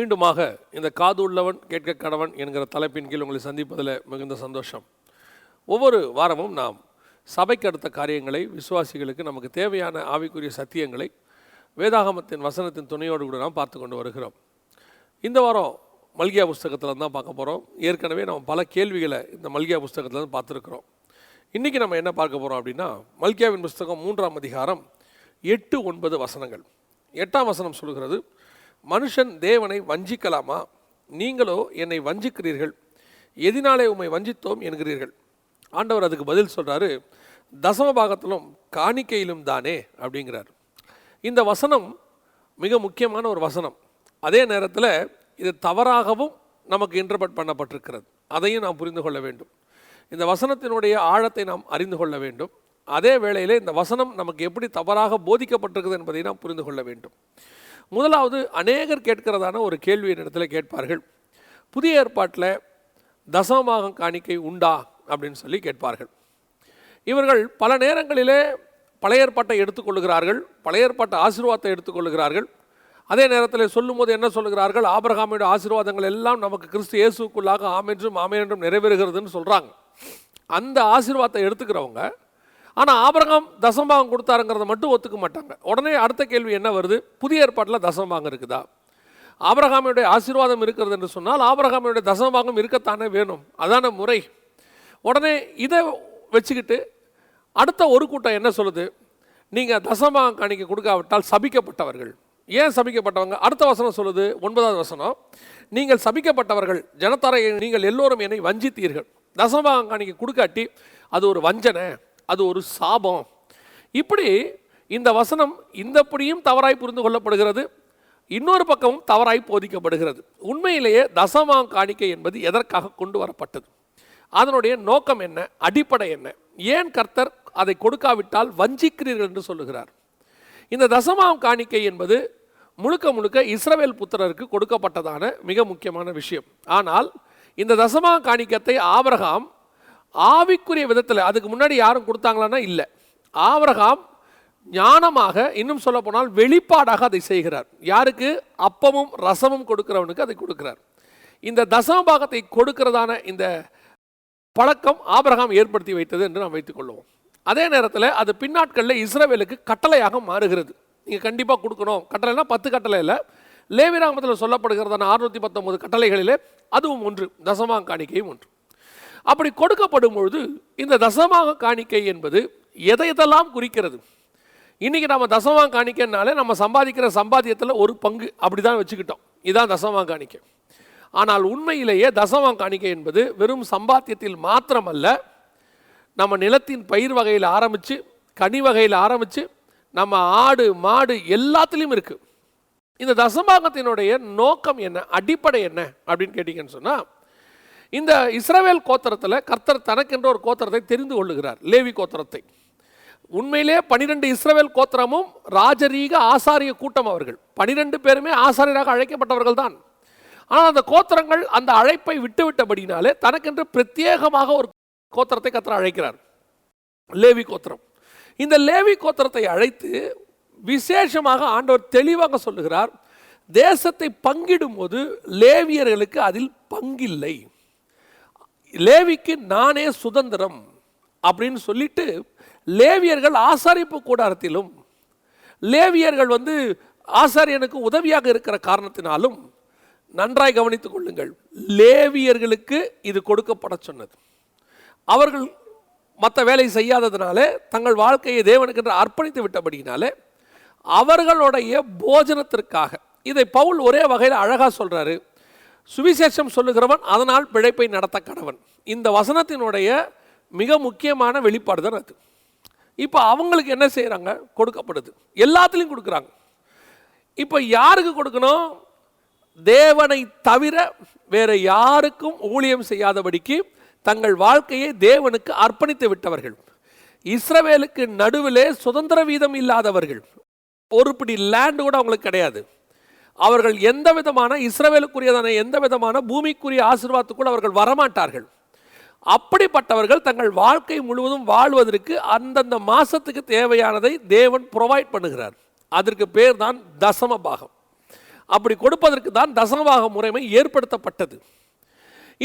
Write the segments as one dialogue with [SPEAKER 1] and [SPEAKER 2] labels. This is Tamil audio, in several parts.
[SPEAKER 1] மீண்டுமாக இந்த காது உள்ளவன் கேட்க கணவன் என்கிற தலைப்பின் கீழ் உங்களை சந்திப்பதில் மிகுந்த சந்தோஷம். ஒவ்வொரு வாரமும் நாம் சபைக்கு அடுத்த காரியங்களை விசுவாசிகளுக்கு நமக்கு தேவையான ஆவிக்குரிய சத்தியங்களை வேதாகமத்தின் வசனத்தின் துணையோடு கூட நாம் பார்த்து கொண்டு வருகிறோம். இந்த வாரம் மல்கியா புஸ்தகத்தில் தான் பார்க்க போகிறோம் ஏற்கனவே நம்ம பல கேள்விகளை இந்த மல்கியா புஸ்தகத்தில் தான் பார்த்துருக்குறோம். இன்றைக்கி நம்ம என்ன பார்க்க போகிறோம் அப்படின்னா மல்கியாவின் புஸ்தகம் மூன்றாம் அதிகாரம் எட்டு ஒன்பது வசனங்கள். எட்டாம் வசனம் சொல்கிறது மனுஷன் தேவனை வஞ்சிக்கலாமா? நீங்களோ என்னை வஞ்சிக்கிறீர்கள். எதினாலே உம்மை வஞ்சித்தோம் என்கிறீர்கள். ஆண்டவர் அதுக்கு பதில் சொல்கிறாரு தசம பாகத்திலும் காணிக்கையிலும் தானே அப்படிங்கிறார். இந்த வசனம் மிக முக்கியமான ஒரு வசனம். அதே நேரத்தில் இது தவறாகவும் நமக்கு இன்டர்பட் பண்ணப்பட்டிருக்கிறது. அதையும் நாம் புரிந்து கொள்ள வேண்டும். இந்த வசனத்தினுடைய ஆழத்தை நாம் அறிந்து கொள்ள வேண்டும். அதே வேளையில் இந்த வசனம் நமக்கு எப்படி தவறாக போதிக்கப்பட்டிருக்குது என்பதை நாம் புரிந்து கொள்ள வேண்டும். முதலாவது அநேகர் கேட்கிறதான ஒரு கேள்வி என்னிடத்தில் கேட்பார்கள். புதிய ஏற்பாட்டில் தசமமாக காணிக்கை உண்டா? அப்படின்னு சொல்லி கேட்பார்கள். இவர்கள் பல நேரங்களிலே பழைய ஏற்பாட்டை எடுத்துக்கொள்கிறார்கள் பழைய ஏற்பாட்டு ஆசீர்வாதத்தை எடுத்துக்கொள்கிறார்கள் அதே நேரத்தில் சொல்லும்போது என்ன சொல்லுகிறார்கள்? ஆபிரகாமியோட ஆசீர்வாதங்கள் எல்லாம் நமக்கு கிறிஸ்து இயேசுக்குள்ளாக ஆமென்றும் ஆமையென்றும் என்றும் நிறைவேறுகிறதுன்னு சொல்கிறாங்க அந்த ஆசீர்வாதத்தை எடுத்துக்கிறவங்க ஆனால் ஆபரகம் தசம்பாகம் கொடுத்தாருங்கிறத மட்டும் ஒத்துக்க மாட்டாங்க. உடனே அடுத்த கேள்வி என்ன வருது? புதிய ஏற்பாட்டில் தசம்பாகம் இருக்குதா? ஆபரகாமியுடைய ஆசீர்வாதம் இருக்கிறது என்று சொன்னால் ஆபரகாமியுடைய தசம்பாகம் இருக்கத்தானே வேணும்? அதான முறை. உடனே இதை வச்சுக்கிட்டு அடுத்த ஒரு கூட்டம் என்ன சொல்லுது? நீங்கள் தசமாக காணிக்க கொடுக்காவிட்டால் சபிக்கப்பட்டவர்கள். ஏன் சபிக்கப்பட்டவங்க? அடுத்த வசனம் சொல்லுது ஒன்பதாவது வசனம். நீங்கள் சபிக்கப்பட்டவர்கள் ஜனத்தாரை நீங்கள் எல்லோரும் என்னை வஞ்சித்தீர்கள். தசமாக காணிக்க கொடுக்காட்டி அது ஒரு வஞ்சனை. அது ஒரு சாபம். இப்படி இந்த வசனம் இந்தப்படியும் தவறாய் புரிந்து கொள்ளப்படுகிறது. இன்னொரு பக்கமும் தவறாய் போதிக்கப்படுகிறது. உண்மையிலேயே தசமாம் காணிக்கை என்பது எதற்காக கொண்டு வரப்பட்டது? அதனுடைய நோக்கம் என்ன? அடிப்படை என்ன? ஏன் கர்த்தர் அதை கொடுக்காவிட்டால் வஞ்சிக்கிறீர்கள் என்று சொல்லுகிறார். இந்த தசமாம் காணிக்கை என்பது முழுக்க முழுக்க இஸ்ரவேல் புத்திரருக்கு கொடுக்கப்பட்டதான மிக முக்கியமான விஷயம். ஆனால் இந்த தசமா காணிக்கத்தை ஆபரகாம் ஆவிக்குரிய விதத்தில் அதுக்கு முன்னாடி யாரும் கொடுத்தாங்களான்னா இல்லை. ஆவரகாம் ஞானமாக இன்னும் சொல்ல போனால் வெளிப்பாடாக அதை செய்கிறார். யாருக்கு? அப்பமும் ரசமும் கொடுக்கிறவனுக்கு அதை கொடுக்கிறார். இந்த தசம பாகத்தை கொடுக்கிறதான இந்த பழக்கம் ஆபரகாம் ஏற்படுத்தி வைத்தது என்று நாம் வைத்துக்கொள்வோம் அதே நேரத்தில் அது பின்னாட்களில் இஸ்ரேவேலுக்கு கட்டளையாக மாறுகிறது. நீங்கள் கண்டிப்பாக கொடுக்கணும். கட்டளைனா பத்து கட்டளை இல்லை. லேவிராமத்தில் சொல்லப்படுகிறதான அறுநூற்றி பத்தொன்பது கட்டளைகளிலே அதுவும் ஒன்று. தசமா காணிக்கையும் ஒன்று. அப்படி கொடுக்கப்படும் பொழுது இந்த தசமாக காணிக்கை என்பது எதை எதெல்லாம் குறிக்கிறது? இன்றைக்கி நம்ம தசமாக காணிக்கைனாலே நம்ம சம்பாதிக்கிற சம்பாத்தியத்தில் ஒரு பங்கு அப்படி தான் வச்சுக்கிட்டோம். இதுதான் தசமாக காணிக்கை. ஆனால் உண்மையிலேயே தசமாக காணிக்கை என்பது வெறும் சம்பாத்தியத்தில் மாத்திரமல்ல நம்ம நிலத்தின் பயிர் வகையில் ஆரம்பித்து கனி வகையில் ஆரம்பித்து நம்ம ஆடு மாடு எல்லாத்துலேயும் இருக்குது இந்த தசமாகத்தினுடைய நோக்கம் என்ன? அடிப்படை என்ன? அப்படின்னு கேட்டிங்கன்னு சொன்னால் இந்த இஸ்ரவேல் கோத்திரத்தில் கர்த்தர் தனக்கென்ற ஒரு கோத்திரத்தை தெரிந்து கொள்ளுகிறார். லேவி கோத்திரத்தை. உண்மையிலே பனிரெண்டு இஸ்ரவேல் கோத்திரமும் ராஜரீக ஆசாரிய கூட்டம் அவர்கள். பனிரெண்டு பேருமே ஆசாரியராக அழைக்கப்பட்டவர்கள் தான். ஆனால் அந்த கோத்திரங்கள் அந்த அழைப்பை விட்டுவிட்டபடினாலே தனக்கென்று பிரத்யேகமாக ஒரு கோத்திரத்தை கத்திர அழைக்கிறார். லேவி கோத்திரம். இந்த லேவி கோத்திரத்தை அழைத்து விசேஷமாக ஆண்டவர் தெளிவாக சொல்லுகிறார் தேசத்தை பங்கிடும் போது லேவியர்களுக்கு அதில் பங்கில்லை. லேவிக்கு நானே சுதந்திரம் அப்படின்னு சொல்லிட்டு லேவியர்கள் ஆசாரிப்பு கூடாரத்திலும் லேவியர்கள் வந்து ஆசாரியனுக்கு உதவியாக இருக்கிற காரணத்தினாலும் நன்றாய் கவனித்துக் கொள்ளுங்கள். லேவியர்களுக்கு இது கொடுக்கப்பட சொன்னது. அவர்கள் மற்ற வேலை செய்யாததுனாலே தங்கள் வாழ்க்கையை தேவனுக்கென்று அர்ப்பணித்து விட்டபடினாலே அவர்களுடைய போஜனத்திற்காக இதை பவுல் ஒரே வகையில் அழகாக சொல்கிறாரு சுவிசேஷம் சொல்லுகிறவன் அதனால் பிழைப்பை நடத்த கடவன். இந்த வசனத்தினுடைய மிக முக்கியமான வெளிப்பாடு தான் அது. இப்போ அவங்களுக்கு என்ன செய்கிறாங்க கொடுக்கப்படுது. எல்லாத்துலேயும் கொடுக்குறாங்க. இப்போ யாருக்கு கொடுக்கணும்? தேவனை தவிர வேறு யாருக்கும் ஊழியம் செய்யாதபடிக்கு தங்கள் வாழ்க்கையை தேவனுக்கு அர்ப்பணித்து விட்டவர்கள். இஸ்ரவேலுக்கு நடுவிலே சுதந்திர வீதம் இல்லாதவர்கள். ஒரு பிடி கூட அவங்களுக்கு கிடையாது. அவர்கள் எந்த விதமான இஸ்ரவேலுக்குரியதான எந்த விதமான பூமிக்குரிய ஆசீர்வாதத்துக்குள் அவர்கள் வரமாட்டார்கள். அப்படிப்பட்டவர்கள் தங்கள் வாழ்க்கை முழுவதும் வாழ்வதற்கு அந்தந்த மாதத்துக்கு தேவையானதை தேவன் ப்ரொவைட் பண்ணுகிறார். அதற்கு பேர் தான் தசம பாகம். அப்படி கொடுப்பதற்கு தான் தசமபாக முறைமை ஏற்படுத்தப்பட்டது.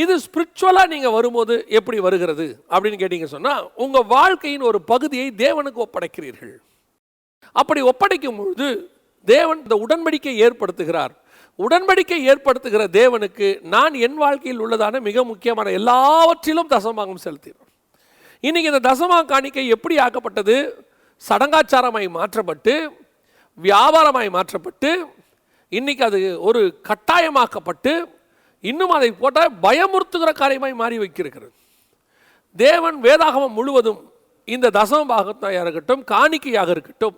[SPEAKER 1] இது ஸ்பிரிச்சுவலாக நீங்கள் வரும்போது எப்படி வருகிறது? அப்படின்னு கேட்டீங்க சொன்னால் உங்கள் வாழ்க்கையின் ஒரு பகுதியை தேவனுக்கு ஒப்படைக்கிறீர்கள். அப்படி ஒப்படைக்கும் பொழுது தேவன் இந்த உடன்படிக்கை ஏற்படுத்துகிறார். உடன்படிக்கை ஏற்படுத்துகிற தேவனுக்கு நான் என் வாழ்க்கையில் உள்ளதான மிக முக்கியமான எல்லாவற்றிலும் தசமாகம் செலுத்தினேன் இன்றைக்கி இந்த தசமா காணிக்கை எப்படி ஆக்கப்பட்டது? சடங்காச்சாரமாய் மாற்றப்பட்டு வியாபாரமாய் மாற்றப்பட்டு இன்னைக்கு அது ஒரு கட்டாயமாக்கப்பட்டு இன்னும் அதை போட்டால் பயமுறுத்துகிற காரியமாய் மாறி வைக்கிறது தேவன் வேதாகமம் முழுவதும் இந்த தசம பாகத்தாக இருக்கட்டும் காணிக்கையாக இருக்கட்டும்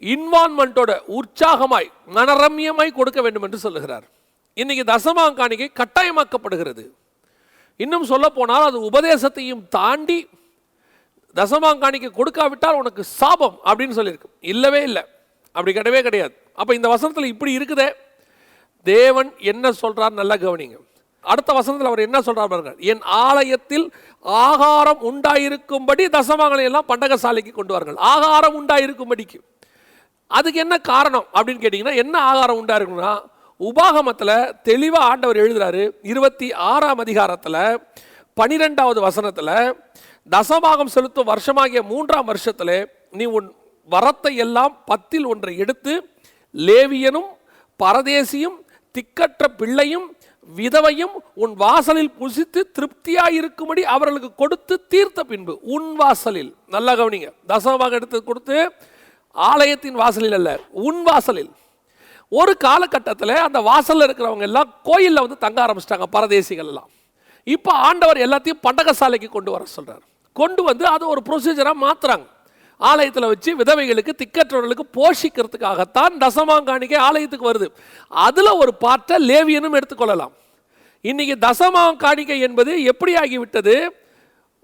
[SPEAKER 1] இன்வால்மெண்ட்டோட உற்சாகமாய் மனரம்யமாய் கொடுக்க வேண்டும் என்று சொல்லுகிறார். இன்னைக்கு தசமா காணிக்கை கட்டாயமாக்கப்படுகிறது. இன்னும் சொல்ல போனால் அது உபதேசத்தையும் தாண்டி தசமாங்காணிக்கை கொடுக்காவிட்டால் உனக்கு சாபம் அப்படின்னு சொல்லியிருக்கு. இல்லவே இல்லை. அப்படி கிடையவே கிடையாது. அப்போ இந்த வசனத்தில் இப்படி இருக்குதே. தேவன் என்ன சொல்கிறார் நல்லா கவனிங்க. அடுத்த வசனத்தில் அவர் என்ன சொல்கிறார் பாருங்க. என் ஆலயத்தில் ஆகாரம் உண்டாயிருக்கும்படி தசமாங்களை எல்லாம் பண்டகசாலைக்கு கொண்டு வாருங்கள். ஆகாரம் உண்டாயிருக்கும்படிக்கு. அதுக்கு என்ன காரணம் அப்படின்னு கேட்டிங்கன்னா என்ன ஆகாரம் உண்டா இருக்குன்னா உபாகமத்தில் தெளிவாக ஆண்டவர் எழுதுகிறாரு இருபத்தி ஆறாம் அதிகாரத்தில் பனிரெண்டாவது வசனத்தில் தசபாகம் செலுத்தும் வருஷமாகிய மூன்றாம் வருஷத்தில் நீ உன் வரத்தை எல்லாம் பத்தில் ஒன்றை எடுத்து லேவியனும் பரதேசியும் திக்கற்ற பிள்ளையும் விதவையும் உன் வாசலில் புசித்து திருப்தியாக இருக்கும்படி அவர்களுக்கு கொடுத்து தீர்த்த பின்பு உன் வாசலில். நல்லா கவனிங்க. தசமபாகம் எடுத்து கொடுத்து ஆலயத்தின் வாசலில் அல்ல உன் வாசலில். ஒரு காலகட்டத்தில் அந்த வாசலில் இருக்கிறவங்க எல்லாம் கோயிலில் வந்து தங்க ஆரம்பிச்சிட்டாங்க பரதேசிகள் எல்லாம். இப்போ ஆண்டவர் எல்லாத்தையும் பண்டகசாலைக்கு கொண்டு வர சொல்கிறார் கொண்டு வந்து அது ஒரு ப்ரொசீஜராக மாத்துறாங்க. ஆலயத்தில் வச்சு விதவைகளுக்கு திக்கற்றவர்களுக்கு போஷிக்கிறதுக்காகத்தான் தசமாங்காணிக்கை ஆலயத்துக்கு வருது. அதில் ஒரு பாட்டை லேவியனும் எடுத்துக்கொள்ளலாம். இன்றைக்கி தசமாங்காணிக்கை என்பது எப்படி ஆகிவிட்டது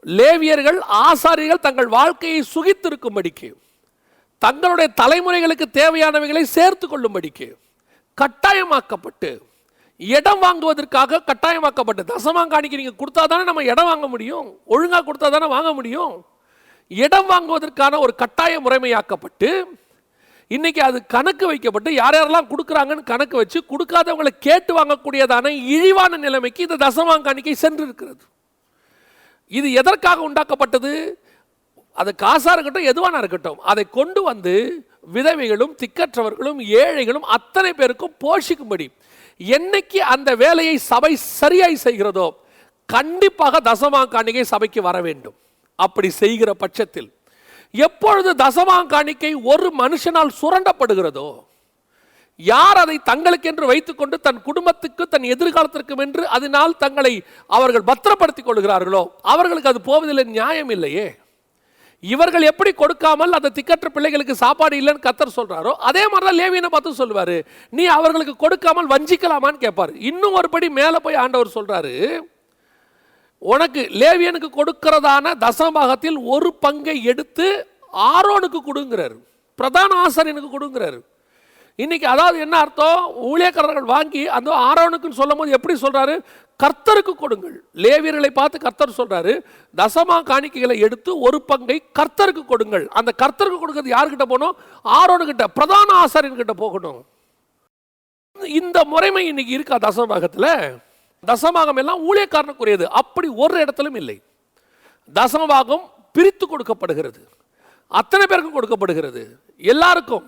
[SPEAKER 1] லேவியர்கள் ஆசாரியர்கள் தங்கள் வாழ்க்கையை சுகித்திருக்கும்படிக்கு. தங்களுடைய தலைமுறைகளுக்கு தேவையானவைகளை சேர்த்து கொள்ளும்படிக்கு கட்டாயமாக்கப்பட்டு இடம் வாங்குவதற்காக கட்டாயமாக்கப்பட்டு தசமாங்காணிக்கு நீங்கள் கொடுத்தா தானே நம்ம இடம் வாங்க முடியும்? ஒழுங்காக கொடுத்தா தானே வாங்க முடியும்? இடம் வாங்குவதற்கான ஒரு கட்டாய முறைமையாக்கப்பட்டு இன்றைக்கி அது கணக்கு வைக்கப்பட்டு யார் யாரெல்லாம் கொடுக்குறாங்கன்னு கணக்கு வச்சு கொடுக்காதவங்களை கேட்டு வாங்கக்கூடியதான இழிவான நிலைமைக்கு இந்த தசமாங்காணிக்கை சென்று இருக்கிறது இது எதற்காக உண்டாக்கப்பட்டது? அது காசாக இருக்கட்டும் எதுவான இருக்கட்டும் அதை கொண்டு வந்து விதவைகளும் திக்கற்றவர்களும் ஏழைகளும் அத்தனை பேருக்கும் போஷிக்கும்படி என்னைக்கு அந்த வேலையை சபை சரியாய் செய்கிறதோ கண்டிப்பாக தசமாங்காணிக்கை சபைக்கு வர வேண்டும். அப்படி செய்கிற பட்சத்தில் எப்பொழுது தசமாங்காணிக்கை ஒரு மனுஷனால் சுரண்டப்படுகிறதோ யார் அதை தங்களுக்கென்று வைத்துக்கொண்டு தன் குடும்பத்துக்கு தன் எதிர்காலத்திற்கும் என்று அதனால் தங்களை அவர்கள் பத்திரப்படுத்திக் கொள்கிறார்களோ அவர்களுக்கு அது போவதில்லை நியாயம் இல்லையே. இவர்கள் எப்படி கொடுக்காமல் அந்த திக்கற்ற பிள்ளைகளுக்கு சாப்பாடு இல்லைன்னு கத்தர் சொல்கிறாரோ அதே மாதிரி தான் லேவியனை பார்த்து சொல்லுவார். நீ அவர்களுக்கு கொடுக்காமல் வஞ்சிக்கலாமான்னு கேட்பாரு. இன்னும் ஒருபடி மேலே போய் ஆண்டவர் சொல்கிறாரு உனக்கு லேவியனுக்கு கொடுக்கிறதான தசமபாகத்தில் ஒரு பங்கை எடுத்து ஆரோனுக்கு கொடுங்கிறார். பிரதான ஆசாரியனுக்கு கொடுங்கிறாரு. இன்றைக்கி அதாவது என்ன அர்த்தம்? ஊழியக்காரர்கள் வாங்கி அந்த ஆரோனுக்குன்னு சொல்லும் போது எப்படி சொல்கிறாரு கர்த்தருக்கு கொடுங்கள். லேவியர்களை பார்த்து கர்த்தர் சொல்கிறாரு தசமா காணிக்கைகளை எடுத்து ஒரு பங்கை கர்த்தருக்கு கொடுங்கள். அந்த கர்த்தருக்கு கொடுக்கறது யாருக்கிட்ட போகணும்? ஆரோனுக்கிட்ட பிரதான ஆசாரியன்கிட்ட போகணும். இந்த முறைமை இன்னைக்கு இருக்கா தசமபாகத்தில் தசமாகம் எல்லாம் ஊழியக்காரனுக்குரியது. அப்படி ஒரு இடத்திலும் இல்லை. தசமபாகம் பிரித்து கொடுக்கப்படுகிறது. அத்தனை பேருக்கும் கொடுக்கப்படுகிறது. எல்லாருக்கும்.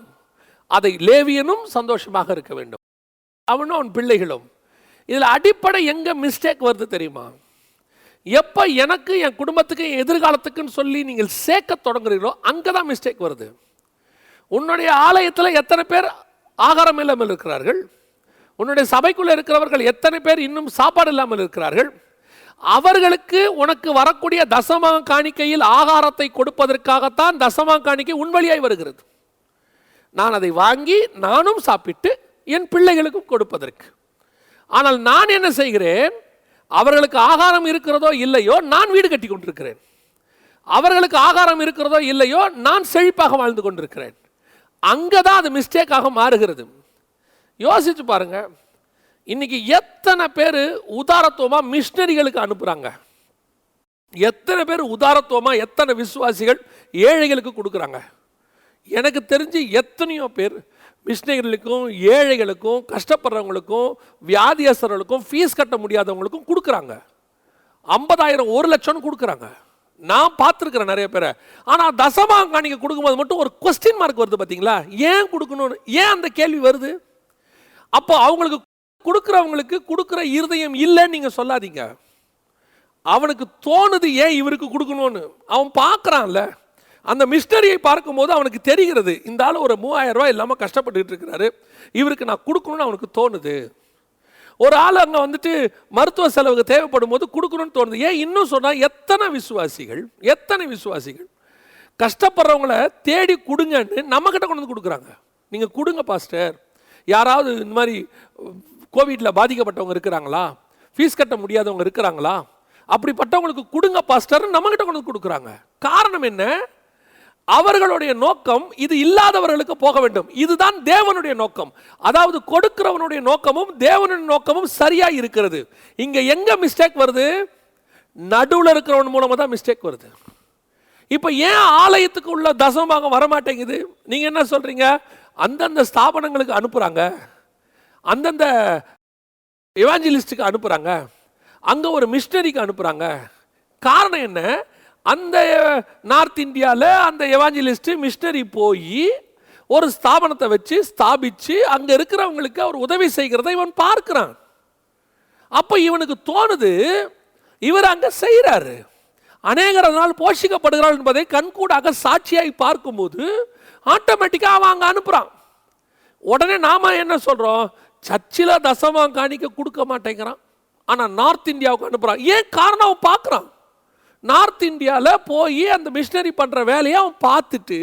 [SPEAKER 1] அதை லேவியனும் சந்தோஷமாக இருக்க வேண்டும். அவனும் அவன் பிள்ளைகளும். இதில் அடிப்படை எங்கே மிஸ்டேக் வருது தெரியுமா? எப்போ எனக்கு என் குடும்பத்துக்கு என் எதிர்காலத்துக்குன்னு சொல்லி நீங்கள் சேர்க்க தொடங்குறீங்களோ அங்கே தான் மிஸ்டேக் வருது. உன்னுடைய ஆலயத்தில் எத்தனை பேர் ஆகாரம் இல்லாமல் இருக்கிறார்கள்? உன்னுடைய சபைக்குள்ளே இருக்கிறவர்கள் எத்தனை பேர் இன்னும் சாப்பாடு இல்லாமல் இருக்கிறார்கள்? அவர்களுக்கு உனக்கு வரக்கூடிய தசமா காணிக்கையில் ஆகாரத்தை கொடுப்பதற்காகத்தான் தசமா காணிக்கை உன் வழியாய் வருகிறது. நான் அதை வாங்கி நானும் சாப்பிட்டு என் பிள்ளைகளுக்கும் கொடுப்பதற்கு. ஆனால் நான் என்ன செய்கிறேன்? அவர்களுக்கு ஆகாரம் இருக்கிறதோ இல்லையோ நான் வீடு கட்டி கொண்டிருக்கிறேன். அவர்களுக்கு ஆகாரம் இருக்கிறதோ இல்லையோ நான் செழிப்பாக வாழ்ந்து கொண்டிருக்கிறேன். அங்கே தான் அது மிஸ்டேக்காக மாறுகிறது. யோசிச்சு பாருங்க. இன்னைக்கு எத்தனை பேர் உதாரத்துவமாக மிஷினரிகளுக்கு அனுப்புகிறாங்க எத்தனை பேர் உதாரத்துவமாக எத்தனை விசுவாசிகள் ஏழைகளுக்கு கொடுக்குறாங்க? எனக்கு தெரிஞ்சு எத்தனையோ பேர் மிஷினரிகளுக்கும் ஏழைகளுக்கும் கஷ்டப்படுறவங்களுக்கும் வியாதியஸ்தர்களுக்கும் ஃபீஸ் கட்ட முடியாதவங்களுக்கும் கொடுக்குறாங்க. ஐம்பதாயிரம் ஒரு லட்சம்னு கொடுக்குறாங்க. நான் பார்த்துருக்குறேன் நிறைய பேரை. ஆனால் தசமாங்காணிக்க கொடுக்கும்போது மட்டும் ஒரு கொஸ்டின் மார்க் வருது பார்த்தீங்களா ஏன் கொடுக்கணும்னு? ஏன் அந்த கேள்வி வருது? அப்போ அவங்களுக்கு கொடுக்குறவங்களுக்கு கொடுக்குற இருதயம் இல்லைன்னு நீங்கள் சொல்லாதீங்க. அவனுக்கு தோணுது ஏன் இவருக்கு கொடுக்கணும்னு? அவன் பார்க்குறான்ல. அந்த மிஸ்டரியை பார்க்கும்போது அவனுக்கு தெரிகிறது இந்த ஆள் ஒரு மூவாயிரம் ரூபாய் இல்லாமல் கஷ்டப்பட்டுக்கிட்டு இருக்கிறாரு இவருக்கு நான் கொடுக்கணும்னு அவனுக்கு தோணுது. ஒரு ஆள் அங்கே வந்துட்டு மருத்துவ செலவுக்கு தேவைப்படும் போது கொடுக்கணும்னு தோணுது. ஏன் இன்னும் சொன்னால் எத்தனை விசுவாசிகள் எத்தனை விசுவாசிகள் கஷ்டப்படுறவங்கள தேடி கொடுங்கன்னு நம்மக்கிட்ட கொண்டு வந்து கொடுக்குறாங்க. நீங்கள் கொடுங்க பாஸ்டர். யாராவது இந்த மாதிரி கோவிட்டில் பாதிக்கப்பட்டவங்க இருக்கிறாங்களா? ஃபீஸ் கட்ட முடியாதவங்க இருக்கிறாங்களா? அப்படிப்பட்டவங்களுக்கு கொடுங்க பாஸ்டர்னு நம்மக்கிட்ட கொண்டு வந்து கொடுக்குறாங்க. காரணம் என்ன? அவர்களுடைய நோக்கம் இது இல்லாதவர்களுக்கு போக வேண்டும். இதுதான் தேவனுடைய நோக்கம். அதாவது கொடுக்கிறவனுடைய நோக்கமும் தேவனுடைய நோக்கமும் சரியா இருக்கிறது. இங்க எங்க மிஸ்டேக் வருது? நடுவில் இருக்கிறவன் மூலமாக தான் மிஸ்டேக் வருது. இப்போ ஏன் ஆலயத்துக்கு உள்ள தசமாக வரமாட்டேங்குது? நீங்கள் என்ன சொல்கிறீங்க அந்தந்த ஸ்தாபனங்களுக்கு அனுப்புகிறாங்க அந்தந்த எவாஞ்சலிஸ்டுக்கு அனுப்புகிறாங்க அங்கே ஒரு மிஷினரிக்கு அனுப்புகிறாங்க காரணம் என்ன? அந்த நார்த் இந்தியாவில் அந்த எவாஞ்சலிஸ்ட்டு மிஷினரி போய் ஒரு ஸ்தாபனத்தை வச்சு ஸ்தாபித்து அங்கே இருக்கிறவங்களுக்கு அவர் உதவி செய்கிறத இவன் பார்க்கிறான். அப்போ இவனுக்கு தோணுது இவர் அங்கே செய்கிறாரு அநேகர் நாள் போஷிக்கப்படுகிறாள் என்பதை கண்கூடாக சாட்சியாகி பார்க்கும்போது ஆட்டோமேட்டிக்காக அவன் அங்கே அனுப்புகிறான் உடனே நாம் என்ன சொல்கிறோம் சர்ச்சில் தசமம் காணிக்க கொடுக்க மாட்டேங்கிறான். ஆனால் நார்த் இந்தியாவுக்கு அனுப்புகிறான் ஏன் காரணம் அவன் பார்க்குறான்? நார்த் இந்தியாவில் போய் அந்த மிஷினரி பண்ணுற வேலையை அவன் பார்த்துட்டு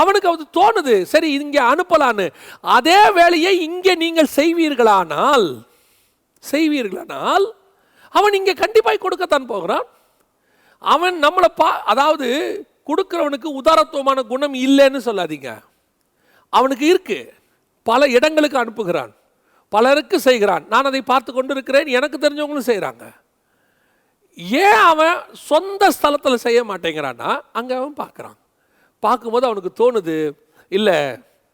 [SPEAKER 1] அவனுக்கு அது தோணுது. சரி இங்கே அனுப்பலான்னு. அதே வேலையை இங்கே நீங்கள் செய்வீர்களானால் செய்வீர்களானால் அவன் இங்கே கண்டிப்பாக கொடுக்கத்தான் போகிறான். அவன் நம்மளை பா அதாவது கொடுக்குறவனுக்கு உதாரத்துவமான குணம் இல்லைன்னு சொல்லாதீங்க. அவனுக்கு இருக்கு. பல இடங்களுக்கு அனுப்புகிறான். பலருக்கு செய்கிறான். நான் அதை பார்த்து கொண்டு இருக்கிறேன் எனக்கு தெரிஞ்சவங்களும் செய்கிறாங்க ஏன் அவன் சொந்த ஸ்தலத்தில் செய்ய மாட்டேங்கிறான்னா அங்கே அவன் பார்க்குறான். பார்க்கும்போது அவனுக்கு தோணுது இல்லை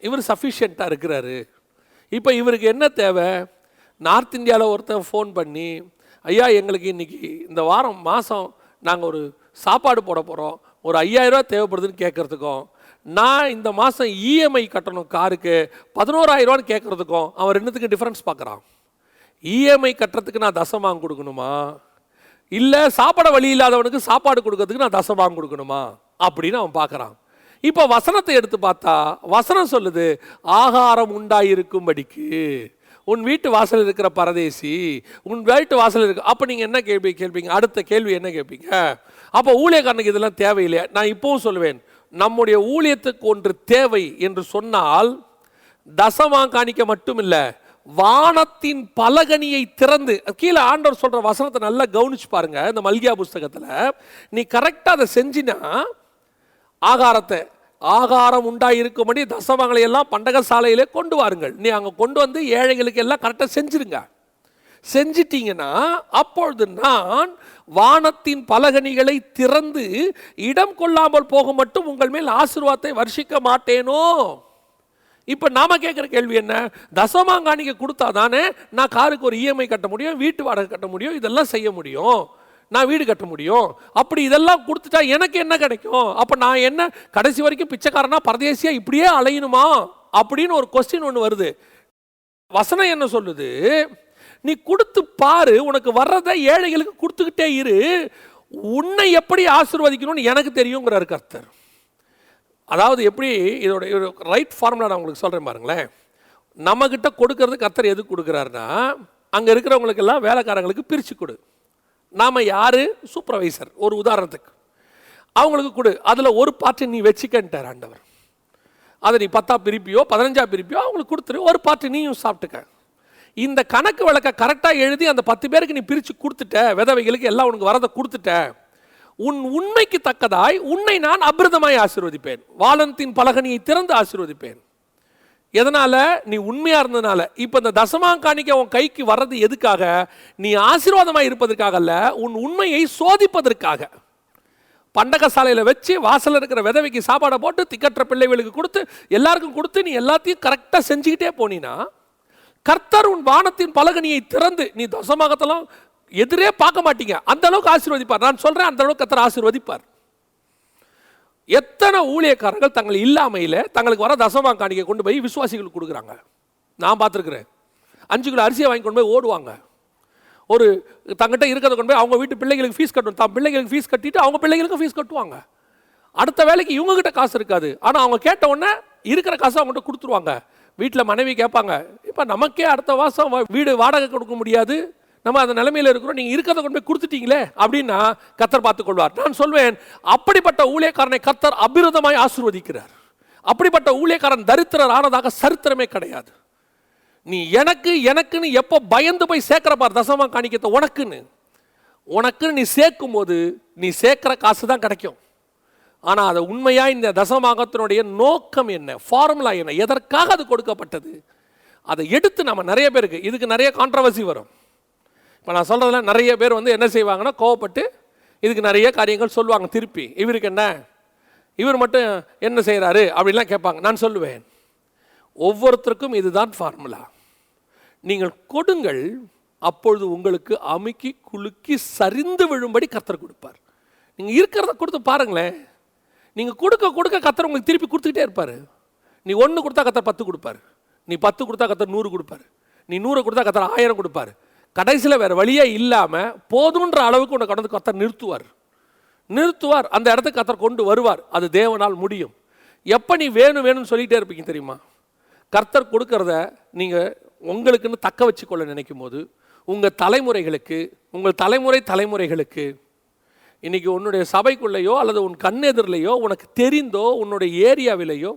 [SPEAKER 1] இவர் சஃபிஷியண்ட்டாக இருக்கிறாரு. இப்போ இவருக்கு என்ன தேவை? நார்த் இந்தியாவில் ஒருத்தன் ஃபோன் பண்ணி ஐயா எங்களுக்கு இன்னைக்கு இந்த வாரம் மாதம் நாங்கள் ஒரு சாப்பாடு போட போகிறோம் ஒரு ஐயாயிரரூவா தேவைப்படுதுன்னு கேட்குறதுக்கும் நான் இந்த மாதம் இஎம்ஐ கட்டணும் காருக்கு பதினோராயிரரூவான்னு கேட்குறதுக்கும் அவன் ரெண்டுத்துக்கு டிஃப்ரென்ஸ் பார்க்குறான். இஎம்ஐ கட்டுறதுக்கு நான் தசமாங்க கொடுக்கணுமா? இல்லை சாப்பிட வழி இல்லாதவனுக்கு சாப்பாடு கொடுக்கறதுக்கு நான் தசமாங்க கொடுக்கணுமா? அப்படின்னு அவன் பார்க்குறான். இப்போ வசனத்தை எடுத்து பார்த்தா வசனம் சொல்லுது ஆகாரம் உண்டாயிருக்கும்படிக்கு. உன் வீட்டு வாசல் இருக்கிற பரதேசி உன் வீட்டு வாசல் இருக்கு அப்போ நீங்கள் என்ன கேள்வி கேட்பீங்க? அடுத்த கேள்வி என்ன கேட்பீங்க? அப்போ ஊழியக்காரனுக்கு இதெல்லாம் தேவையில்லையா? நான் இப்போவும் சொல்லுவேன் நம்முடைய ஊழியத்துக்கு ஒன்று தேவை என்று சொன்னால் தசமா காணிக்க மட்டும் இல்லை வானத்தின் பலகனியை திறந்து கீழே ஆண்டவர் சொல்ற வசனத்தை நல்லா கவனிச்சு பாருங்க இந்த மல்கியா புஸ்தகத்தில். நீ கரெக்டாக அதை செஞ்சினா ஆகாரத்தை ஆகாரம் உண்டாயிருக்கும்படி தசமங்களை எல்லாம் பண்டக சாலையிலே கொண்டு வாருங்கள். நீ அங்கே கொண்டு வந்து ஏழைகளுக்கு எல்லாம் கரெக்டாக செஞ்சிருங்க. செஞ்சிட்டீங்கன்னா அப்பொழுது நான் வானத்தின் பலகனிகளை திறந்து இடம் கொள்ளாமல் போக மட்டும் உங்கள் மேல் ஆசிர்வாதத்தை வர்ஷிக்க மாட்டேனோ? இப்போ நாம் கேட்குற கேள்வி என்ன? தசமாங்காணிக்க கொடுத்தா தானே நான் காருக்கு ஒரு இஎம்ஐ கட்ட முடியும் வீட்டு வாடகை கட்ட முடியும் இதெல்லாம் செய்ய முடியும். நான் வீடு கட்ட முடியும். அப்படி இதெல்லாம் கொடுத்துட்டா எனக்கு என்ன கிடைக்கும்? அப்போ நான் என்ன கடைசி வரைக்கும் பிச்சைக்காரனா பரதேசியாக இப்படியே அலையணுமா? அப்படின்னு ஒரு கொஸ்டின் ஒன்று வருது. வசனம் என்ன சொல்லுது? நீ கொடுத்து பாரு உனக்கு வர்றதை ஏழைகளுக்கு கொடுத்துக்கிட்டே இரு. உன்னை எப்படி ஆசீர்வதிக்கணும்னு எனக்கு தெரியுங்கிறார் கர்த்தர். அதாவது எப்படி இதோட ரைட் ஃபார்முலா நான் உங்களுக்கு சொல்கிறேன் பாருங்களேன். நம்மக்கிட்ட கொடுக்கறது கத்தர் எது கொடுக்குறாருன்னா அங்கே இருக்கிறவங்களுக்கெல்லாம் வேலைக்காரங்களுக்கு பிரித்து கொடு. நாம் யார்? சூப்பர்வைசர் ஒரு உதாரணத்துக்கு. அவங்களுக்கு கொடு. அதில் ஒரு பாட்டு நீ வச்சுக்கன்ட்டார் ஆண்டவர். அதை நீ பத்தா பிரிப்பியோ பதினஞ்சா பிரிப்பியோ அவங்களுக்கு கொடுத்துரு. ஒரு பாட்டு நீயும் சாப்பிட்டுக்க. இந்த கணக்கு வழக்கை கரெக்டாக எழுதி அந்த பத்து பேருக்கு நீ பிரித்து கொடுத்துட்ட. விதவைகளுக்கு எல்லாம் உனக்கு வரதை கொடுத்துட்ட. உன் உண்மைக்கு தக்கதாய் உன்னை நான் அபிரதமாய் ஆசீர்வதிப்பேன். வாலந்தின் பலகனியை திறந்து ஆசீர்வதிப்பேன். எதனால்? நீ உண்மையாக இருந்ததுனால. இப்போ இந்த தசமாக காணிக்க உன் கைக்கு வர்றது எதுக்காக? நீ ஆசீர்வாதமாக இருப்பதற்காக அல்ல உன் உண்மையை சோதிப்பதற்காக. பண்டக சாலையில் வச்சு வாசலில் இருக்கிற விதவைக்கு சாப்பாடை போட்டு திக்கற்ற பிள்ளைகளுக்கு கொடுத்து எல்லாருக்கும் கொடுத்து நீ எல்லாத்தையும் கரெக்டாக செஞ்சுக்கிட்டே போனீன்னா கர்த்தர் உன் வானத்தின் பலகனியை திறந்து நீ தசமாகத்தெல்லாம் எதிரே பார்க்க மாட்டீங்க. அந்த அளவுக்கு ஆசீர்வதிப்பார். நான் சொல்கிறேன் அந்த அளவுக்கு கர்த்தர் ஆசீர்வதிப்பார். எத்தனை ஊழியக்காரர்கள் தங்கள் இல்லாமையில் தங்களுக்கு வர தசமாக காணிக்கை கொண்டு போய் விசுவாசிகளுக்கு கொடுக்குறாங்க. நான் பார்த்துருக்குறேன். அஞ்சு கிலோ அரிசியை வாங்கி கொண்டு போய் ஓடுவாங்க. ஒரு தங்கிட்ட இருக்கிறத கொண்டு போய் அவங்க வீட்டு பிள்ளைகளுக்கு ஃபீஸ் கட்டணும். தான் பிள்ளைகளுக்கு ஃபீஸ் கட்டிட்டு அவங்க பிள்ளைகளுக்கு ஃபீஸ் கட்டுவாங்க. அடுத்த வேலைக்கு இவங்ககிட்ட காசு இருக்காது. ஆனால் அவங்க கேட்ட உடனே இருக்கிற காசை அவங்ககிட்ட கொடுத்துருவாங்க. வீட்டில் மனைவி கேட்பாங்க இப்போ நமக்கே அடுத்த மாதம் வீடு வாடகை கொடுக்க முடியாது. நம்ம அந்த நிலைமையில் இருக்கிறோம். நீங்கள் இருக்கிறத கொண்டு போய் கொடுத்துட்டீங்களே அப்படின்னா கத்தர் பார்த்துக்கொள்வார். நான் சொல்வேன் அப்படிப்பட்ட ஊழியக்காரனை கத்தர் அபிரதமாய் ஆசிர்வதிக்கிறார். அப்படிப்பட்ட ஊழியக்காரன் தரித்திரர் ஆனதாக சரித்திரமே கிடையாது. நீ எனக்கு எனக்குன்னு எப்போ பயந்து போய் சேர்க்குறப்பார் பார் தசமா காணிக்கத்தை உனக்குன்னு. உனக்குன்னு நீ சேர்க்கும் போது நீ சேர்க்குற காசு தான் கிடைக்கும். ஆனால் அதை உண்மையாக இந்த தசமாகத்தினுடைய நோக்கம் என்ன? ஃபார்முலா என்ன? எதற்காக அது கொடுக்கப்பட்டது? அதை எடுத்து நம்ம நிறைய பேருக்கு இதுக்கு நிறைய கான்ட்ரவர்சி வரும். இப்போ நான் சொல்கிறதுல நிறைய பேர் வந்து என்ன செய்வாங்கன்னா கோவப்பட்டு இதுக்கு நிறைய காரியங்கள் சொல்லுவாங்க திருப்பி. இவருக்கு என்ன? இவர் மட்டும் என்ன செய்கிறாரு அப்படின்லாம் கேட்பாங்க. நான் சொல்லுவேன். ஒவ்வொருத்தருக்கும் இதுதான் ஃபார்முலா நீங்கள் கொடுங்கள் அப்பொழுது உங்களுக்கு அமுக்கி குலுக்கி சரிந்து விழும்படி கத்தர் கொடுப்பார். நீங்கள் இருக்கிறத கொடுத்து பாருங்களேன். நீங்கள் கொடுக்க கொடுக்க கத்தர் உங்களுக்கு திருப்பி கொடுத்துக்கிட்டே இருப்பார். நீ ஒன்று கொடுத்தா கத்தர் பத்து கொடுப்பார். நீ பத்து கொடுத்தா கத்தர் நூறு கொடுப்பார். நீ நூறு கொடுத்தா கத்தர் ஆயிரம் கொடுப்பார். கடைசியில் வேறு வழியே இல்லாமல் போதுன்ற அளவுக்கு உன்னை கடந்து கத்தர் நிறுத்துவார். நிறுத்துவார். அந்த இடத்துக்கு கத்தர் கொண்டு வருவார். அது தேவனால் முடியும். எப்போ நீ வேணும் வேணும்னு சொல்லிகிட்டே இருப்பீங்க தெரியுமா? கர்த்தர் கொடுக்கறத நீங்கள் உங்களுக்குன்னு தக்க வச்சுக்கொள்ள நினைக்கும் போது உங்கள் தலைமுறைகளுக்கு உங்கள் தலைமுறை தலைமுறைகளுக்கு இன்றைக்கி உன்னுடைய சபைக்குள்ளேயோ அல்லது உன் கண்ணெதிரிலேயோ உனக்கு தெரிந்தோ உன்னுடைய ஏரியாவிலேயோ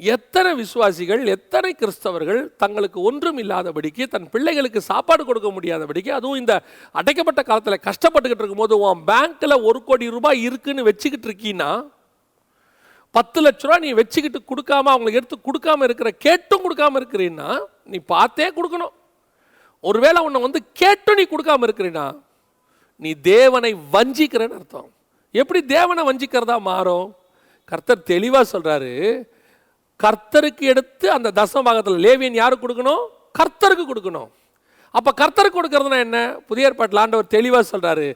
[SPEAKER 1] எத்தனை விசுவாசிகள் எத்தனை கிறிஸ்தவர்கள் தங்களுக்கு ஒன்றும் இல்லாதபடிக்கு தன் பிள்ளைகளுக்கு சாப்பாடு கொடுக்க முடியாதபடிக்கு அதுவும் இந்த அடைக்கப்பட்ட காலத்தில் கஷ்டப்பட்டுக்கிட்டு இருக்கும்போது உன் பேங்க்கில் ஒரு கோடி ரூபாய் இருக்குன்னு வச்சுக்கிட்டு இருக்கீன்னா பத்து லட்ச ரூபா நீ வச்சுக்கிட்டு கொடுக்காம அவங்களுக்கு எடுத்து கொடுக்காம இருக்கிற கேட்டும் கொடுக்காம இருக்கிறீன்னா நீ பார்த்தே கொடுக்கணும். ஒருவேளை உன்னை வந்து கேட்டும் நீ கொடுக்காம இருக்கிறீன்னா நீ தேவனை வஞ்சிக்கிறேன்னு அர்த்தம். எப்படி தேவனை வஞ்சிக்கிறதா மாறும்? கர்த்தர் தெளிவாக சொல்கிறாரு கர்த்தருக்கு எடுத்து அந்த தசம பாகத்தில் லேவியன் யாருக்கு கொடுக்கணும்? கர்த்தருக்கு கொடுக்கணும். அப்போ கர்த்தருக்கு கொடுக்கறதுனா என்ன? புதிய ஏற்பாட்டில் ஆண்டவர் தெளிவாக சொல்கிறாரு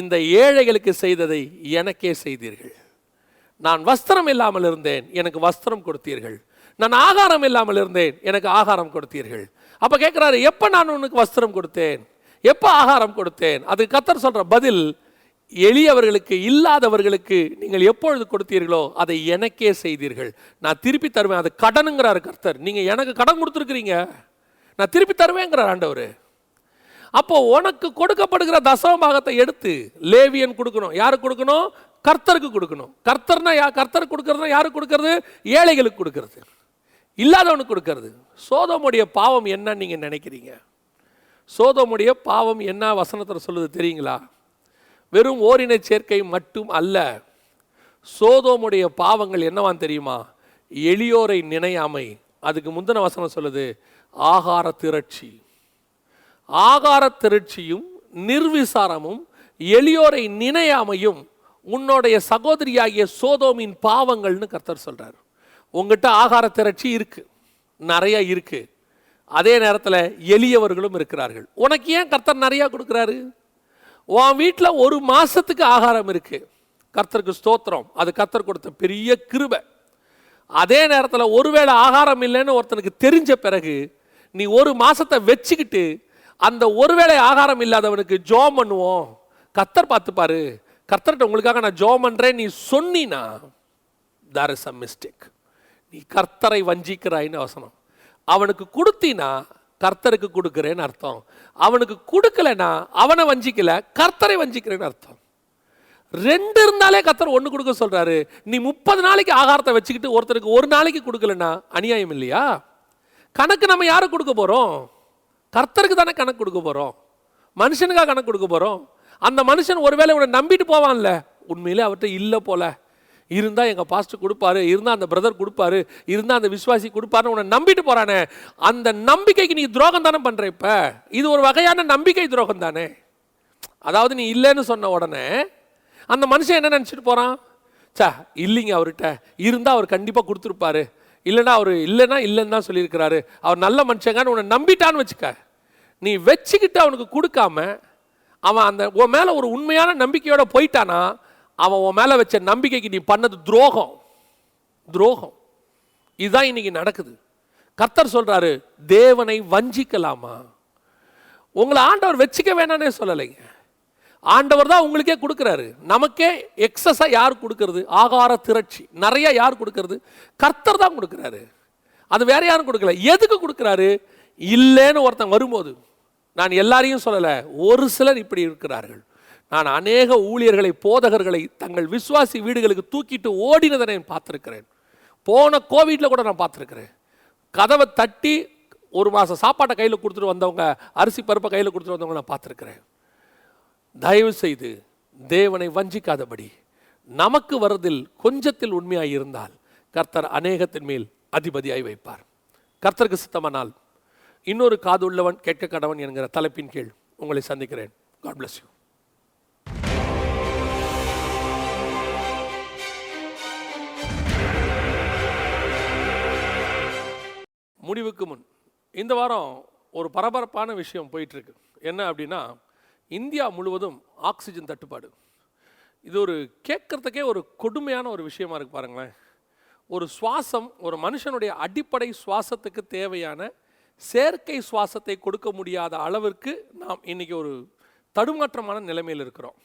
[SPEAKER 1] இந்த ஏழைகளுக்கு செய்ததை எனக்கே செய்தீர்கள். நான் வஸ்திரம் இல்லாமல் இருந்தேன் எனக்கு வஸ்திரம் கொடுத்தீர்கள். நான் ஆகாரம் இல்லாமல் இருந்தேன் எனக்கு ஆகாரம் கொடுத்தீர்கள். அப்போ கேட்குறாரு எப்போ நான் உனக்கு வஸ்திரம் கொடுத்தேன்? எப்போ ஆகாரம் கொடுத்தேன்? அதுக்கு கத்தர் சொல்கிற பதில் எளியவர்களுக்கு இல்லாதவர்களுக்கு நீங்கள் எப்பொழுது கொடுத்தீர்களோ அதை எனக்கே செய்தீர்கள். நான் திருப்பி தருவேன். அது கடனுங்கிறார் கர்த்தர். நீங்கள் எனக்கு கடன் கொடுத்துருக்கிறீங்க. நான் திருப்பி தருவேங்கிறார் ஆண்டவர். அப்போ உனக்கு கொடுக்கப்படுகிற தசமபாகத்தை எடுத்து லேவியன் கொடுக்கணும். யாருக்கு கொடுக்கணும்? கர்த்தருக்கு கொடுக்கணும். கர்த்தர்னா யா கர்த்தருக்கு கொடுக்கறதுனா யாருக்கு கொடுக்கறது? ஏழைகளுக்கு கொடுக்கறது. இல்லாதவனுக்கு கொடுக்கறது. சோதமுடைய பாவம் என்னன்னு நீங்கள் நினைக்கிறீங்க. சோதமுடைய பாவம் என்ன வசனத்தில் சொல்லுது தெரியுங்களா? வெறும் ஓரின சேர்க்கை மட்டும் அல்ல. சோதோமுடைய பாவங்கள் என்னவான் தெரியுமா? எளியோரை நினையாமை. அதுக்கு முந்தின வசனம் சொல்லுது ஆகார திரட்சி. ஆகார திரட்சியும் நிர்விசாரமும் எளியோரை நினையாமையும் உன்னுடைய சகோதரியாகிய சோதோமின் பாவங்கள்னு கர்த்தர் சொல்கிறார் உங்ககிட்ட ஆகார திரட்சி இருக்குது நிறையா இருக்குது அதே நேரத்தில் எளியவர்களும் இருக்கிறார்கள். உனக்கு ஏன் கர்த்தர் நிறையா கொடுக்குறாரு? உன் வீட்டில் ஒரு மாதத்துக்கு ஆகாரம் இருக்குது கர்த்தருக்கு ஸ்தோத்திரம். அது கர்த்தர் கொடுத்த பெரிய கிருபை. அதே நேரத்தில் ஒருவேளை ஆகாரம் இல்லைன்னு ஒருத்தனுக்கு தெரிஞ்ச பிறகு நீ ஒரு மாதத்தை வச்சுக்கிட்டு அந்த ஒருவேளை ஆகாரம் இல்லாதவனுக்கு ஜோம் பண்ணுவோம். கத்தர் பார்த்துப்பாரு கர்த்தர்கிட்ட உங்களுக்காக நான் ஜோம் பண்ணுறேன் நீ சொன்னினா தர் இஸ் அ மிஸ்டேக் நீ கர்த்தரை வஞ்சிக்கிறாய்ன்னு அவசனம் அவனுக்கு கொடுத்தினா கர்த்தருக்கு கொடுக்குறேன்னு அர்த்தம். அவனுக்கு கொடுக்கலன்னா அவனை வஞ்சிக்கல கர்த்தரை வஞ்சிக்கிறேன்னு அர்த்தம். ரெண்டு இருந்தாலே கர்த்தர் ஒன்று கொடுக்க சொல்கிறாரு நீ முப்பது நாளைக்கு ஆகாரத்தை வச்சுக்கிட்டு ஒருத்தருக்கு ஒரு நாளைக்கு கொடுக்கலனா அநியாயம் இல்லையா? கணக்கு நம்ம யாருக்கு கொடுக்க போகிறோம் கர்த்தருக்கு தானே கணக்கு கொடுக்க போகிறோம் மனுஷனுக்காக கணக்கு கொடுக்க போகிறோம் அந்த மனுஷன் ஒருவேளை உன்னை நம்பிட்டு போவான்ல. உண்மையிலே அவர்கிட்ட இல்லை போல. இருந்தால் எங்கள் பாஸ்டர் கொடுப்பாரு இருந்தால் அந்த பிரதர் கொடுப்பாரு இருந்தால் அந்த விஸ்வாசி கொடுப்பாருன்னு உன்னை நம்பிட்டு போகிறானே அந்த நம்பிக்கைக்கு நீ துரோகம் தானே பண்ணுற இப்போ? இது ஒரு வகையான நம்பிக்கை துரோகம் தானே அதாவது நீ இல்லைன்னு சொன்ன உடனே அந்த மனுஷன் என்ன நினச்சிட்டு போகிறான் சா இல்லைங்க அவர்கிட்ட. இருந்தால் அவர் கண்டிப்பாக கொடுத்துருப்பாரு. இல்லைன்னா அவர் இல்லைன்னா இல்லைன்னு தான் சொல்லியிருக்கிறாரு. அவர் நல்ல மனுஷங்கன்னு உன்னை நம்பிட்டான்னு வச்சுக்க. நீ வச்சுக்கிட்டு அவனுக்கு கொடுக்காம அவன் அந்த உன் மேலே ஒரு உண்மையான நம்பிக்கையோட போயிட்டானா அவன் உன் மேலே வச்ச நம்பிக்கைக்கு நீ பண்ணது துரோகம். துரோகம். இதுதான் இன்னைக்கு நடக்குது. கர்த்தர் சொல்றாரு தேவனை வஞ்சிக்கலாமா? உங்களை ஆண்டவர் வச்சுக்க வேணானே சொல்லலைங்க. ஆண்டவர் தான் உங்களுக்கே கொடுக்குறாரு. நமக்கே எக்ஸஸாக யார் கொடுக்கறது? ஆகார திரட்சி. நிறைய யார் கொடுக்கறது? கர்த்தர் தான் கொடுக்குறாரு. அது வேற யாரும் கொடுக்கல. எதுக்கு கொடுக்குறாரு? இல்லைன்னு ஒருத்தன் வரும்போது. நான் எல்லாரையும் சொல்லலை. ஒரு சிலர் இப்படி இருக்கிறார்கள். நான் அநேக ஊழியர்களை போதகர்களை தங்கள் விசுவாசி வீடுகளுக்கு தூக்கிட்டு ஓடினதை நான் பார்த்துருக்கிறேன். போன கோவிட்ல கூட நான் பார்த்துருக்கிறேன். கதவை தட்டி ஒரு மாதம் சாப்பாட்டை கையில் கொடுத்துட்டு வந்தவங்க அரிசி பருப்பை கையில் கொடுத்துட்டு வந்தவங்க நான் பார்த்துருக்கிறேன். தயவு செய்து தேவனை வஞ்சிக்காதபடி நமக்கு வரதில் கொஞ்சத்தில் உண்மையாக இருந்தால் கர்த்தர் அநேகத்தின் மேல் அதிபதியாய் வைப்பார். கர்த்தருக்கு சித்தமானால் இன்னொரு காது உள்ளவன் கேட்க கடவன் என்கிற தலைப்பின் கீழ் உங்களை சந்திக்கிறேன். காட் பிளஸ் யூ முடிவுக்கு முன். இந்த வாரம் ஒரு பரபரப்பான விஷயம் போயிட்டுருக்கு. என்ன அப்படின்னா இந்தியா முழுவதும் ஆக்சிஜன் தட்டுப்பாடு. இது ஒரு கேட்குறதுக்கே ஒரு கொடுமையான ஒரு விஷயமா இருக்கு பாருங்களேன். ஒரு சுவாசம் ஒரு மனுஷனுடைய அடிப்படை சுவாசத்துக்கு தேவையான செயற்கை சுவாசத்தை கொடுக்க முடியாத அளவிற்கு நாம் இன்றைக்கி ஒரு தடுமாற்றமான நிலைமையில் இருக்கிறோம்.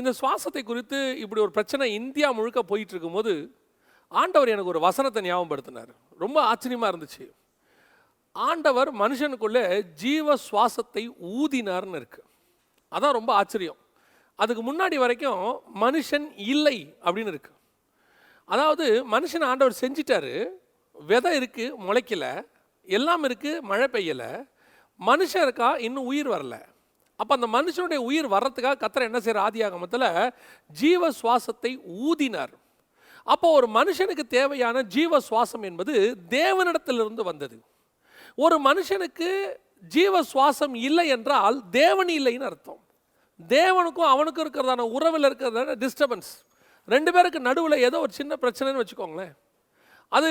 [SPEAKER 1] இந்த சுவாசத்தை குறித்து இப்படி ஒரு பிரச்சனை இந்தியா முழுக்க போயிட்டு இருக்கும்போது ஆண்டவர் எனக்கு ஒரு வசனத்தை ஞாபகப்படுத்தினார். ரொம்ப ஆச்சரியமாக இருந்துச்சு. ஆண்டவர் மனுஷனுக்குள்ளே ஜீவ சுவாசத்தை ஊதினார்னு இருக்குது அதான் ரொம்ப ஆச்சரியம். அதுக்கு முன்னாடி வரைக்கும் மனுஷன் இல்லை அப்படின்னு இருக்கு. அதாவது மனுஷன் ஆண்டவர் செஞ்சிட்டாரு. விதை இருக்குது முளைக்கல. எல்லாம் இருக்குது மழை பெய்யலை. மனுஷன் இருக்கா இன்னும் உயிர் வரல. அப்போ அந்த மனுஷனுடைய உயிர் வர்றதுக்காக கத்திர என்ன செய்யற ஆதியாகமத்தில் ஜீவ சுவாசத்தை ஊதினார். அப்போ ஒரு மனுஷனுக்கு தேவையான ஜீவ சுவாசம் என்பது தேவனிடத்திலிருந்து வந்தது. ஒரு மனுஷனுக்கு ஜீவ சுவாசம் இல்லை என்றால் தேவன் இல்லைன்னு அர்த்தம். தேவனுக்கும் அவனுக்கும் இருக்கிறதான உறவில் இருக்கிறதான டிஸ்டர்பன்ஸ் ரெண்டு பேருக்கு நடுவில் ஏதோ ஒரு சின்ன பிரச்சனைன்னு வச்சுக்கோங்களேன். அது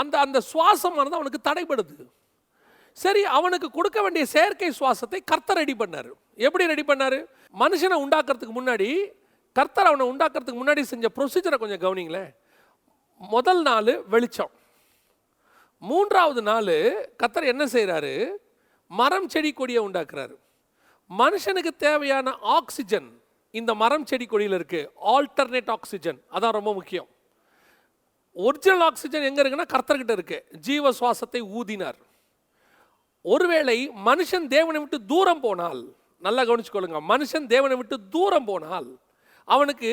[SPEAKER 1] அந்த அந்த சுவாசமானது அவனுக்கு தடைப்படுது சரி அவனுக்கு கொடுக்க வேண்டிய செயற்கை சுவாசத்தை கர்த்தர் ரெடி பண்ணார். எப்படி ரெடி பண்ணார்? மனுஷனை உண்டாக்குறதுக்கு முன்னாடி கர்த்தர் அவனை உண்டாக்குறதுக்கு முன்னாடி செஞ்ச ப்ரொசீஜரை கொஞ்சம் கவனிங்களேன். முதல் நாள் வெளிச்சம். மூன்றாவது நாள் கர்த்தர் என்ன செய்கிறாரு மரம் செடி கொடியை உண்டாக்குறாரு. மனுஷனுக்கு தேவையான ஆக்சிஜன் இந்த மரம் செடி கொடியில் இருக்கு. ஆல்டர்னேட் ஆக்சிஜன் அதான் ரொம்ப முக்கியம். ஒரிஜினல் ஆக்சிஜன் எங்கே இருக்குன்னா கர்த்தர்கிட்ட இருக்கு. ஜீவ சுவாசத்தை ஊதினார். ஒருவேளை மனுஷன் தேவனை விட்டு தூரம் போனால் நல்லா கவனிச்சுக்கொள்ளுங்க. மனுஷன் தேவனை விட்டு தூரம் போனால் அவனுக்கு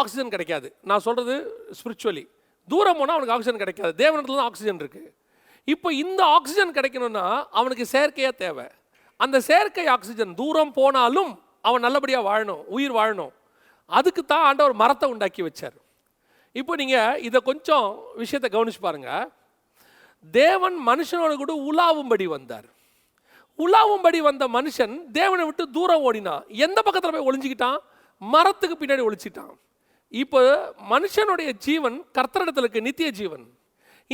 [SPEAKER 1] ஆக்சிஜன் கிடைக்காது. நான் சொல்கிறது ஸ்பிரிச்சுவலி தூரம் போனால் அவனுக்கு ஆக்சிஜன் கிடைக்காது. தேவனிடத்துல தான் ஆக்சிஜன் இருக்குது இப்போ இந்த ஆக்சிஜன் கிடைக்கணும்னா அவனுக்கு செயற்கையாக தேவை. அந்த செயற்கை ஆக்சிஜன் தூரம் போனாலும் அவன் நல்லபடியாக வாழணும் உயிர் வாழணும். அதுக்கு தான் ஆண்டவர் மரத்தை உண்டாக்கி வச்சார். இப்போ நீங்கள் இதை கொஞ்சம் விஷயத்தை கவனிச்சு பாருங்கள் தேவன் மனுஷனோட கூட உலாவும்படி வந்தார். உலாவும்படி வந்த மனுஷன் தேவனை விட்டு தூரம் ஓடினான். எந்த பக்கத்தில் போய் ஒளிஞ்சுக்கிட்டான்? மரத்துக்கு பின்னாடி ஒழிச்சிட்டான் இப்போ மனுஷனுடைய ஜீவன் கர்த்தரிடத்துல இருக்கு நித்திய ஜீவன்.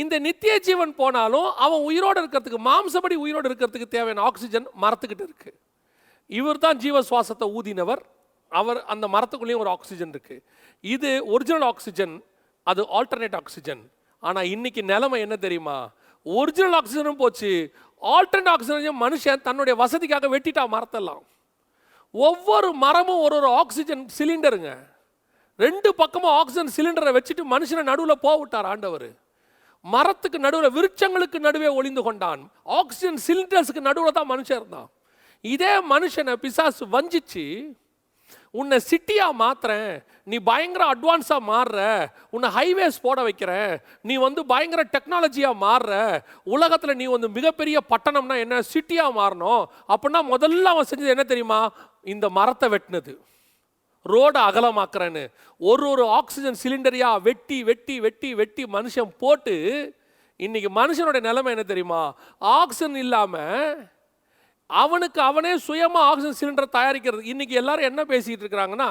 [SPEAKER 1] இந்த நித்திய ஜீவன் போனாலும் அவன் உயிரோடு இருக்கிறதுக்கு மாம்சப்படி உயிரோடு இருக்கிறதுக்கு தேவையான ஆக்சிஜன் மரத்துக்கிட்ட இருக்கு. இவர் தான் ஜீவ சுவாசத்தை ஊதினவர். அவர் அந்த மரத்துக்குள்ளேயும் ஒரு ஆக்சிஜன் இருக்கு. இது ஒரிஜினல் ஆக்சிஜன் அது ஆல்டர்னேட் ஆக்சிஜன். ஆனால் இன்னைக்கு நிலைமை என்ன தெரியுமா? ஒரிஜினல் ஆக்சிஜனும் போச்சு. ஆல்டர்னேட் ஆக்சிஜனையும் மனுஷன் தன்னுடைய வசதிக்காக வெட்டிட்டா மரத்தெல்லாம். ஒவ்வொரு மரமும் ஒரு ஒரு ஆக்சிஜன் சிலிண்டருங்க ரெண்டு பக்கமும் ஆக்சிஜன் சிலிண்டரை வச்சுட்டு மனுஷனை நடுவில் போவிட்டார் ஆண்டவர். மரத்துக்கு நடுவில் விருட்சங்களுக்கு நடுவே ஒளிந்து கொண்டான். ஆக்சிஜன் சிலிண்டர்ஸுக்கு நடுவில் தான் மனுஷன் இருந்தான். இதே மனுஷனை பிசாசு வஞ்சிச்சு உன்னை சிட்டியாக மாற்றுறேன் நீ பயங்கர அட்வான்ஸாக மாறுற. உன்னை ஹைவேஸ் போட வைக்கிறேன். நீ வந்து பயங்கர டெக்னாலஜியாக மாறுற. உலகத்தில் நீ வந்து மிகப்பெரிய பட்டணம்னா என்ன? சிட்டியாக மாறணும். அப்படின்னா முதல்ல அவன் செஞ்சது என்ன தெரியுமா? இந்த மரத்தை வெட்டினது. ரோடை அகலமாக்குறேன்னு. ஒரு ஒரு ஆக்சிஜன் சிலிண்டரையாக வெட்டி வெட்டி வெட்டி வெட்டி மனுஷன் போட்டு இன்னைக்கு மனுஷனுடைய நிலைமை என்ன தெரியுமா? ஆக்சிஜன் இல்லாமல் அவனுக்கு அவனே சுயமாக ஆக்சிஜன் சிலிண்டர் தயாரிக்கிறது. இன்றைக்கி எல்லாரும் என்ன பேசிகிட்டு இருக்கிறாங்கன்னா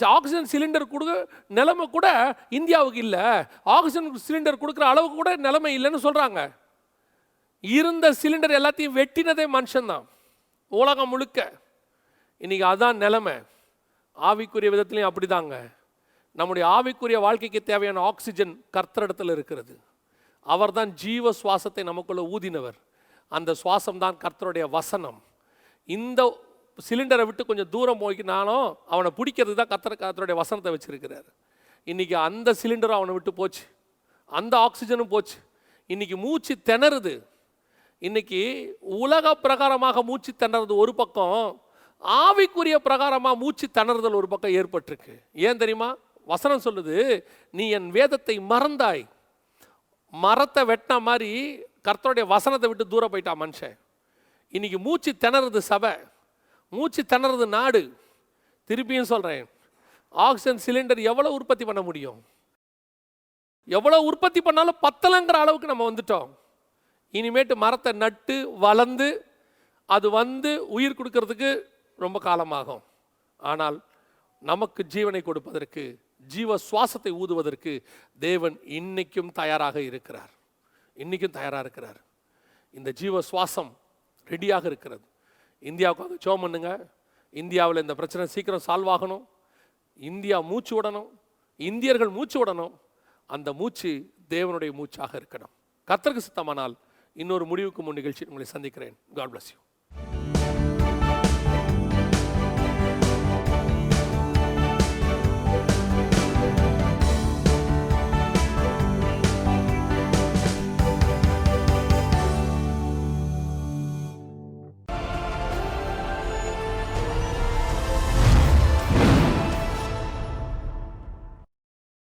[SPEAKER 1] ஆக்சிஜன் சிலிண்டர் கொடுக்க நிலைமை கூட இந்தியாவுக்கு இல்லை. ஆக்சிஜன் சிலிண்டர் கொடுக்குற அளவுக்கு கூட நிலைமை இல்லைன்னு சொல்கிறாங்க இருந்த சிலிண்டர் எல்லாத்தையும் வெட்டினதே மனுஷன்தான் உலகம் முழுக்க. இன்னைக்கு அதான் நிலைமை. ஆவிக்குரிய விதத்துலையும் அப்படிதாங்க. நம்முடைய ஆவிக்குரிய வாழ்க்கைக்கு தேவையான ஆக்சிஜன் கர்த்தரிடத்தில் இருக்கிறது. அவர்தான் ஜீவ சுவாசத்தை நமக்குள்ளே ஊதினவர். அந்த சுவாசம் தான் கர்த்தருடைய வசனம். இந்த சிலிண்டரை விட்டு கொஞ்சம் தூரம் போய்க்கினாலும் அவனை பிடிக்கிறது தான் கர்த்தர் கர்த்தருடைய வசனத்தை வச்சுருக்கிறார். இன்றைக்கி அந்த சிலிண்டரும் அவனை விட்டு போச்சு. அந்த ஆக்சிஜனும் போச்சு. இன்றைக்கி மூச்சு திணறுது. இன்றைக்கி உலக பிரகாரமாக மூச்சு திணறது ஒரு பக்கம் ஆவிக்குரிய பிரகாரமாக மூச்சு திணறுதல் ஒரு பக்கம் ஏற்பட்டிருக்கு. ஏன் தெரியுமா? வசனம் சொல்லுது நீ என் வேதத்தை மறந்தாய். மரத்தை வெட்டின மாதிரி கர்த்தருடைய வசனத்தை விட்டு தூரம் போயிட்டான் மனுஷன். இன்னைக்கு மூச்சு திணறது சபை. மூச்சு திணறது நாடு. திருப்பியும் சொல்கிறேன் ஆக்சிஜன் சிலிண்டர் எவ்வளோ உற்பத்தி பண்ண முடியும்? எவ்வளோ உற்பத்தி பண்ணாலும் பத்தலைங்கிற அளவுக்கு நம்ம வந்துட்டோம். இனிமேட்டு மரத்தை நட்டு வளர்ந்து அது வந்து உயிர் கொடுக்கறதுக்கு ரொம்ப காலமாகும். ஆனால் நமக்கு ஜீவனை கொடுப்பதற்கு ஜீவ சுவாசத்தை ஊதுவதற்கு தேவன் இன்னைக்கும் தயாராக இருக்கிறார். இன்றைக்கும் தயாராக இருக்கிறார். இந்த ஜீவ சுவாசம் ரெடியாக இருக்கிறது. இந்தியாவுக்காக ஜோ பண்ணுங்க. இந்தியாவில் இந்த பிரச்சனை சீக்கிரம் சால்வ் ஆகணும். இந்தியா மூச்சு விடணும். இந்தியர்கள் மூச்சு விடணும். அந்த மூச்சு தேவனுடைய மூச்சாக இருக்கணும். கத்தருக்கு சித்தமானால் இன்னொரு முடிவுக்கு முன் நிகழ்ச்சி உங்களை சந்திக்கிறேன். God bless you